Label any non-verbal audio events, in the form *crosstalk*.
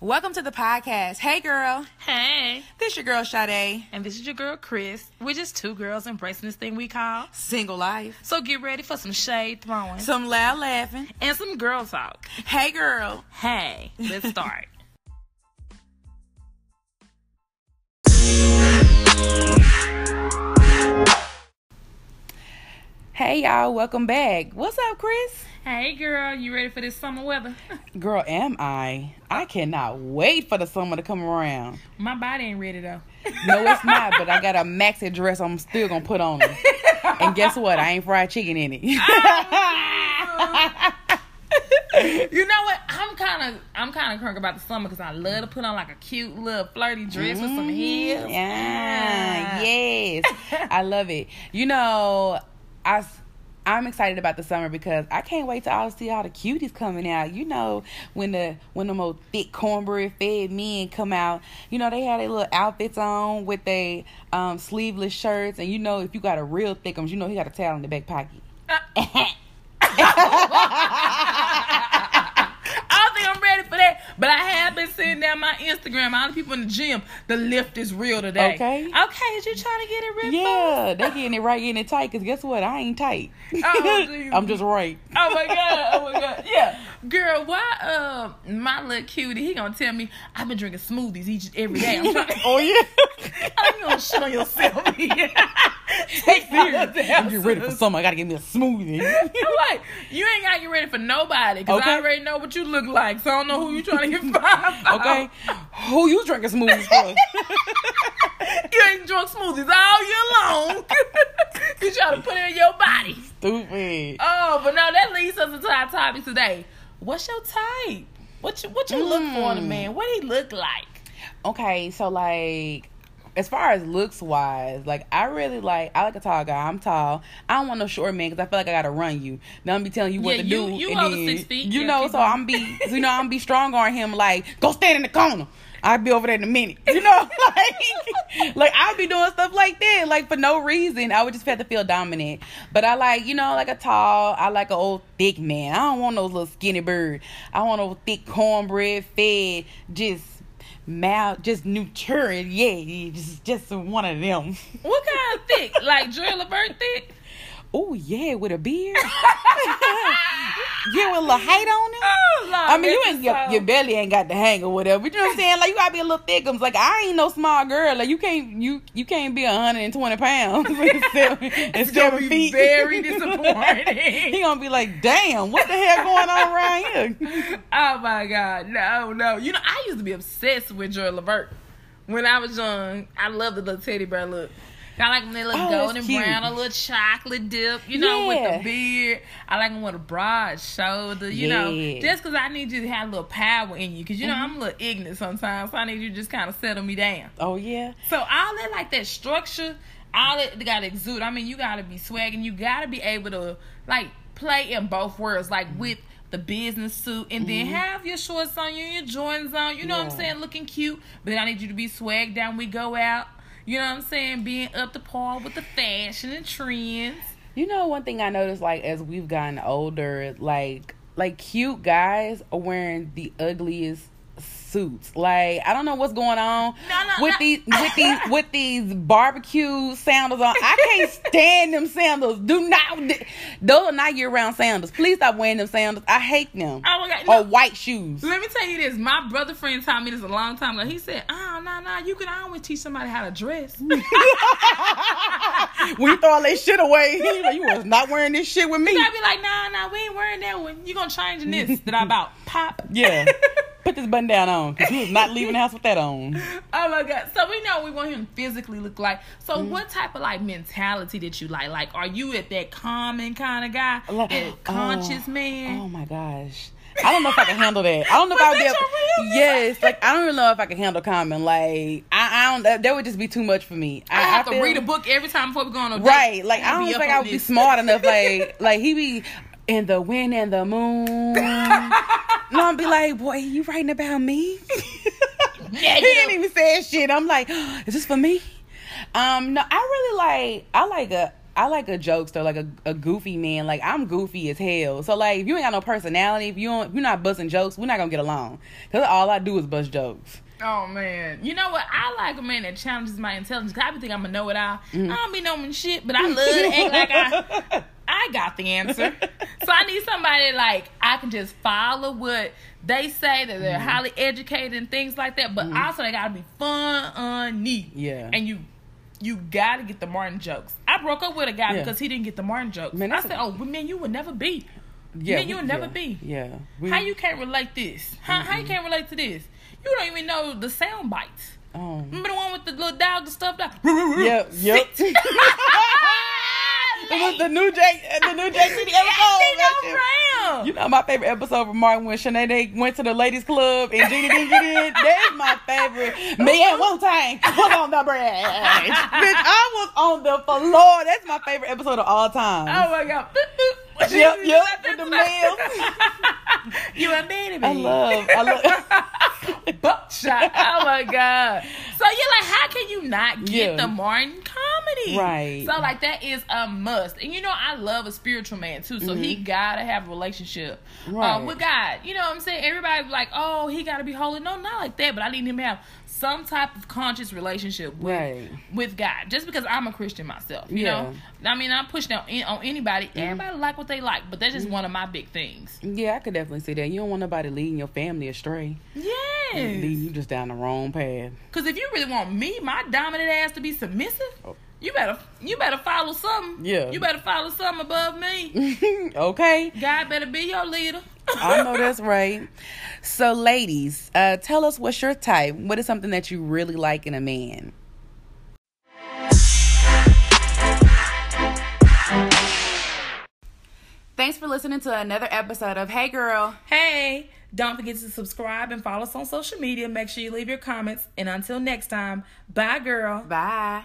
Welcome to the podcast. Hey, girl. Hey. This your girl, Sade. And this is your girl, Chris. We're just two girls embracing this thing we call single life. So get ready for some shade throwing, some loud laughing, and some girl talk. Hey, girl. Hey. Let's *laughs* start. hey, y'all. Welcome back. What's up, Chris? Hey girl, you ready for this summer weather? *laughs* girl, am I? I cannot wait for the summer to come around. My body ain't ready though. no, it's not, but I got a maxi dress I'm still gonna put on it. and guess what? I ain't fried chicken in it. *laughs* you know what? I'm kind of I'm kind of crunk about the summer because I love to put on like a cute little flirty dress mm-hmm. with some heels. Yeah, yes, I love it. You know, I I'm excited about the summer because I can't wait to all see all the cuties coming out. You know, when the when the most thick cornbread fed men come out, you know they had their little outfits on with their um, sleeveless shirts, and you know if you got a real thick ones, you know he got a towel in the back pocket. Uh- I have been seeing down my Instagram, all the people in the gym, the lift is real today. Okay. Okay, is you trying to get it real? Yeah, they getting it right, getting it tight. Cause guess what? I ain't tight. Oh, *laughs* I'm just right. Oh my god. Oh my god. *laughs* Yeah, girl. Why? Uh, my little cutie, he gonna tell me I've been drinking smoothies each every day. I'm trying. *laughs* oh yeah. I'm gonna shit on yourself. *laughs* Take serious. I'm just ready for summer. I gotta get me a smoothie. *laughs* like, you ain't gotta get ready for nobody. Cause okay. I already know what you look like. So I don't know who you trying to get *laughs* five. Okay. Who you drinking smoothies for? you ain't drunk smoothies all year long. you try to put it in your body. Stupid. Oh, but no, that leads us into our topic today. What's your type? What you what you mm. look for in a man? What he look like? Okay, so like as far as looks wise, like I really like I like a tall guy. I'm tall. I don't want no short man because I feel like I gotta run you. Now I'm be telling you what yeah, to you, do. You over then, six feet. You yeah, know, so I'm be you know I'm be strong on him. Like go stand in the corner. I'll be over there in a minute. You know, *laughs* like like I'll be doing stuff like that, like for no reason. I would just have to feel dominant. But I like you know like a tall. I like an old thick man. I don't want those little skinny bird. I want a thick cornbread fed just mal just nutrient. Yeah, just just one of them. What kind of thick? like Dre Levert thick? Oh yeah, with a beard. you with a little height on it. Oh, Lord, I mean, you ain't your, your, belly ain't got the hang or whatever. You know what I'm saying? Like you gotta be a little thick. I'm like I ain't no small girl. Like you can't you you can't be 120 pounds *laughs* and seven feet. Very *laughs* disappointing. he gonna be like, damn, what the hell going on around here? *laughs* Oh my god, no, no. You know, I used to be obsessed with Joy Levert when I was young. I loved the little teddy bear look. Of like when they look oh, golden brown, a little chocolate dip, you know, yeah. with the beard. I like them with a broad shoulder, you yeah. know, just because I need you to have a little power in you. Because, you know, mm-hmm. I'm a little ignorant sometimes. So I need you to just kind of settle me down. Oh, yeah. So all that, like that structure, all that got to exude. I mean, you got to be swagging. You got to be able to, like, play in both worlds, like mm-hmm. with the business suit and then mm-hmm. have your shorts on you, your Jordans on, you know yeah. what I'm saying, looking cute. But then I need you to be swagged down. We go out. You know what I'm saying? Being up to par with the fashion and trends. You know, one thing I noticed, like as we've gotten older, like like cute guys are wearing the ugliest suits. Like I don't know what's going on no, no, with no. these with these *laughs* with these barbecue sandals on. I can't stand them sandals. Do not those are not year round sandals. Please stop wearing them sandals. I hate them. Oh my God. Or white shoes. Let me tell you this. My brother friend taught me this a long time ago. He said, "Oh no no, you can always teach somebody how to dress." *laughs* we throw all that shit away, like, you was not wearing this shit with me. Gotta be like, "Nah nah, we ain't wearing that one. You gonna change in this that I about pop." *laughs* Yeah. Put this button down on because he was not leaving the house with that on. *laughs* Oh my god! So we know we want him physically look like. So mm what type of like mentality did you like? Like, are you at that Common kind of guy, like, that conscious oh, man? Oh my gosh. I don't know if I can handle that. I don't know *laughs* if I would be able. Yes, like I don't even know if I can handle Common. Like I, I don't. That, that would just be too much for me. I, I have I feel, to read a book every time before we go on a date. Right. Like I don't think I would be smart enough. *laughs* Like like he be in the wind and the moon. I'll be like, boy, you writing about me? yeah, *laughs* he didn't even say shit. I'm like, *gasps* is this for me? Um, no, I really like. I like a. I like a jokester, like a, a goofy man. Like I'm goofy as hell. So like if you ain't got no personality, if you don't, if you're not busting jokes, we're not gonna get along. Cause all I do is bust jokes. Oh man, you know what? I like a man that challenges my intelligence. Cause I be think I'm gonna know it all. Mm-hmm. I don't be knowing shit, but I love to act like I *laughs* I got the answer. So I need somebody like I can just follow what they say that they're mm-hmm. highly educated and things like that. But mm-hmm. also they gotta be fun, funny. Yeah. And you you gotta get the Martin jokes. I broke up with a guy yeah. because he didn't get the Martin jokes. Man, I said, a- "Oh, man, you would never be. Yeah, man, you would never yeah, be. Yeah. We, how you can't relate this? How, mm-hmm. how you can't relate to this? You don't even know the sound bites. Oh. Remember the one with the little dog, the stuff that? Yep. Yep. *laughs* *laughs* It was the new Jake, uh, the new Jake City *laughs* episode. You know my favorite episode of Martin when Shanae went to the ladies club and Jeannie didn't get. That's my favorite. Me and Wu Tang *laughs* was on the bridge. Bitch, I was on the floor. That's my favorite episode of all time. Oh my god. yep, yep, with the meals. *laughs* you a baby. I love, I love. Buckshot. Oh my god. So you're like, how can you not get yeah. the Martin Right. So like that is a must. And you know, I love a spiritual man too. So mm-hmm. he gotta have a relationship um, right. um, with God. You know what I'm saying? Everybody's like, oh, he gotta be holy. No, not like that. But I need him to have some type of conscious relationship with right. with God. Just because I'm a Christian myself, you yeah. know. I mean, I'm pushing on, on anybody. Mm-hmm. Everybody like what they like, but that's just mm-hmm. one of my big things. Yeah, I could definitely see that. You don't want nobody leading your family astray. Yeah. leading you just down the wrong path. Because if you really want me, my dominant ass to be submissive. Oh. You better you better follow something. Yeah. You better follow something above me. *laughs* okay. God better be your leader. I know *laughs* that's right. So, ladies, uh, tell us what's your type. What is something that you really like in a man? Thanks for listening to another episode of Hey Girl. Hey, don't forget to subscribe and follow us on social media. Make sure you leave your comments. And until next time, bye, girl. Bye.